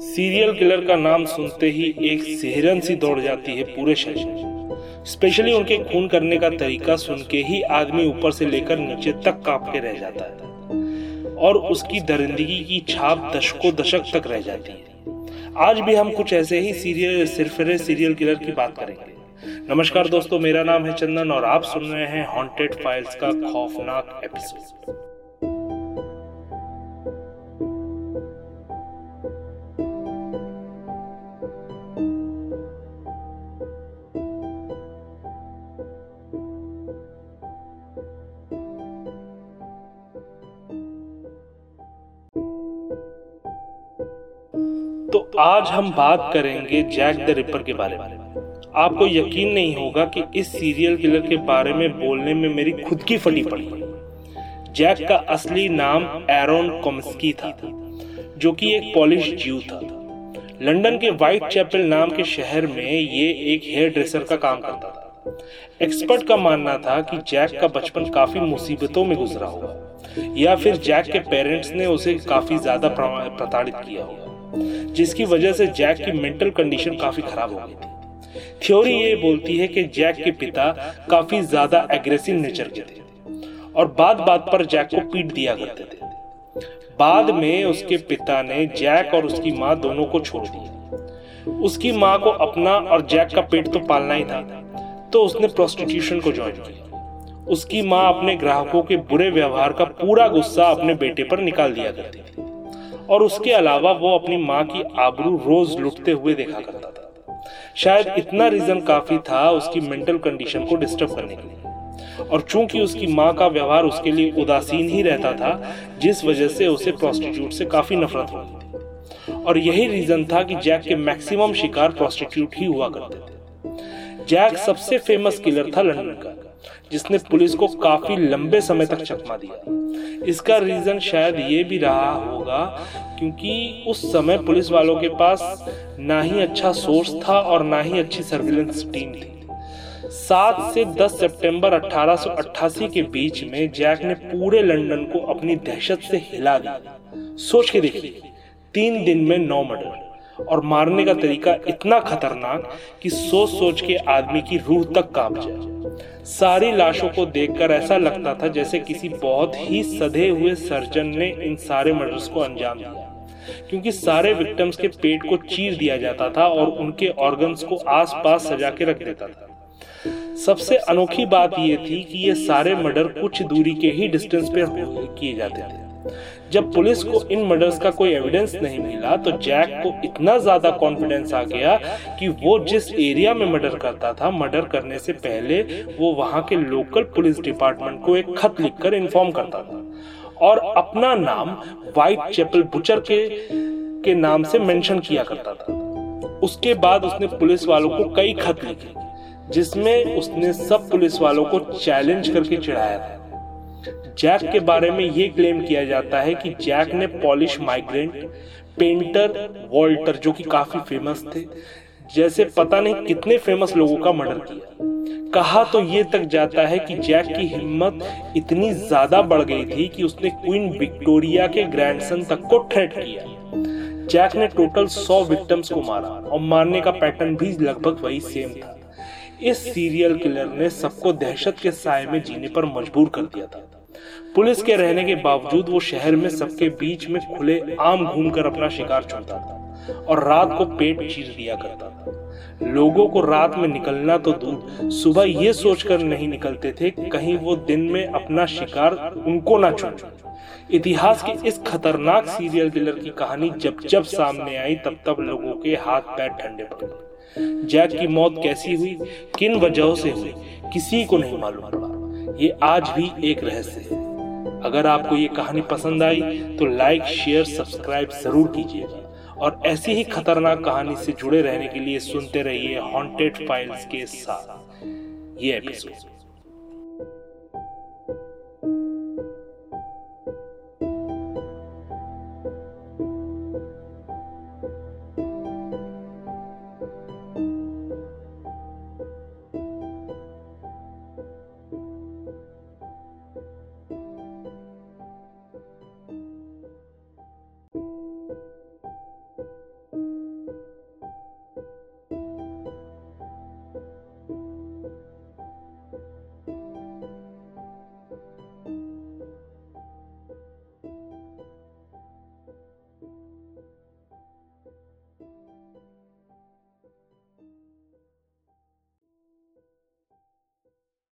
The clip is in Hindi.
सीरियल किलर का नाम सुनते ही एक सिहरन सी दौड़ जाती है पूरे शरीर स्पेशली उनके खून करने का तरीका सुन के ही आदमी ऊपर से लेकर नीचे तक काँप के रह जाता है। और उसकी दरिंदगी की छाप दशकों दशक तक रह जाती है। आज भी हम कुछ ऐसे ही सीरियल सिरफिरे सीरियल किलर की बात करेंगे। नमस्कार दोस्तों, मेरा नाम है चंदन और आप सुन रहे हैं हॉन्टेड फाइल्स का खौफनाक एपिसोड तो आज हम बात करेंगे जैक द रिपर के बारे में। आपको यकीन नहीं होगा कि इस सीरियल किलर के बारे में बोलने में मेरी खुद की फटी पड़ी। जैक का असली नाम एरोन कॉमस्की था, जो कि एक पॉलिश जीव था। लंदन के व्हाइट चैपल नाम के शहर में ये एक हेयर ड्रेसर का काम करता था। एक्सपर्ट का मानना था कि जैक का बचपन काफ़ी मुसीबतों में गुजरा होगा, या फिर जैक के पेरेंट्स ने उसे काफ़ी ज़्यादा प्रताड़ित किया होगा। जिसकी वजह से जैक की मेंटल कंडीशन काफ़ी खराब हो गई थी। थ्योरी ये बोलती है कि जैक के पिता काफ़ी ज़्यादा एग्रेसिव नेचर के थे और बात बात पर जैक को पीट दिया करते थे। बाद में उसके पिता ने जैक और उसकी माँ दोनों को छोड़ दिया। उसकी माँ को अपना और जैक का पेट तो पालना ही था तो उसने प्रोस्टिट्यूशन को ज्वाइन किया। उसकी माँ अपने ग्राहकों के बुरे व्यवहार का पूरा गुस्सा अपने बेटे पर निकाल दिया करती थी। और उसके अलावा वो अपनी माँ की आबरू रोज लुटते हुए देखा करता था। शायद इतना रीजन काफ़ी था उसकी मेंटल कंडीशन को डिस्टर्ब करने के लिए। और चूँकि उसकी माँ का व्यवहार उसके लिए उदासीन ही रहता था, जिस वजह से उसे प्रोस्टिट्यूट से काफ़ी नफरत होती थी। और यही रीजन था कि जैक के मैक्सिमम शिकार प्रोस्टिट्यूट ही हुआ करते थे। जैक सबसे फ़ेमस किलर था लंदन का। जिसने पुलिस को काफ़ी लंबे समय तक चकमा दिया। इसका रीजन शायद ये भी रहा होगा क्योंकि उस समय पुलिस वालों के पास ना ही अच्छा सोर्स था और ना ही अच्छी सर्विलेंस टीम थी। सात से दस सितंबर 1888 के बीच में जैक ने पूरे लंदन को अपनी दहशत से हिला दिया। सोच के देखिए, तीन दिन में नौ मर्डर। और मारने का तरीका इतना खतरनाक कि सोच सोच के आदमी की रूह तक काँप जाए। सारी लाशों को देखकर ऐसा लगता था जैसे किसी बहुत ही सधे हुए सर्जन ने इन सारे मर्डर्स को अंजाम दिया। क्योंकि सारे विक्टिम्स के पेट को चीर दिया जाता था और उनके ऑर्गन्स को आसपास सजा के रख देता था। सबसे अनोखी बात यह थी कि ये सारे मर्डर कुछ दूरी के ही डिस्टेंस पे किए जाते थे। जब पुलिस को इन मर्डर्स का कोई एविडेंस नहीं मिला तो जैक को इतना ज़्यादा कॉन्फिडेंस आ गया कि वो जिस एरिया में मर्डर करता था मर्डर करने से पहले वो वहाँ के लोकल पुलिस डिपार्टमेंट को एक खत लिखकर इन्फॉर्म करता था। और अपना नाम व्हाइट चैपल बुचर के के नाम से मेंशन किया करता था। उसके बाद उसने पुलिस वालों को कई खत लिखे, जिसमें उसने सब पुलिस वालों को चैलेंज करके चिढ़ाया था। जैक के बारे में ये क्लेम किया जाता है कि जैक ने पॉलिश माइग्रेंट पेंटर वॉल्टर जो कि काफ़ी फ़ेमस थे जैसे पता नहीं कितने फ़ेमस लोगों का मर्डर किया। कहा तो ये तक जाता है कि जैक की हिम्मत इतनी ज़्यादा बढ़ गई थी कि उसने क्वीन विक्टोरिया के ग्रैंडसन तक को थ्रेट किया। जैक ने टोटल सौ विक्टिम्स को मारा और मारने का पैटर्न भी लगभग वही सेम था इस सीरियल किलर ने सबको दहशत के साय में जीने पर मजबूर कर दिया था पुलिस के रहने के बावजूद वो शहर में सबके बीच में खुले आम घूमकर अपना शिकार चुनता था और रात को पेट चीर दिया करता था। लोगों को रात में निकलना तो दूर, सुबह ये सोचकर नहीं निकलते थे कहीं वो दिन में अपना शिकार उनको ना चुन इतिहास के इस खतरनाक सीरियल किलर की कहानी जब जब सामने आई, तब तब लोगों के हाथ पैर ठंडे पड़ गए। जैक की मौत कैसी हुई, किन वजहों से हुई, किसी को नहीं मालूम। पड़ा ये आज भी एक रहस्य है। अगर आपको ये कहानी पसंद आई तो लाइक शेयर सब्सक्राइब ज़रूर कीजिएगा। और ऐसी ही खतरनाक कहानी से जुड़े रहने के लिए सुनते रहिए हॉन्टेड फाइल्स के साथ। ये एपिसोड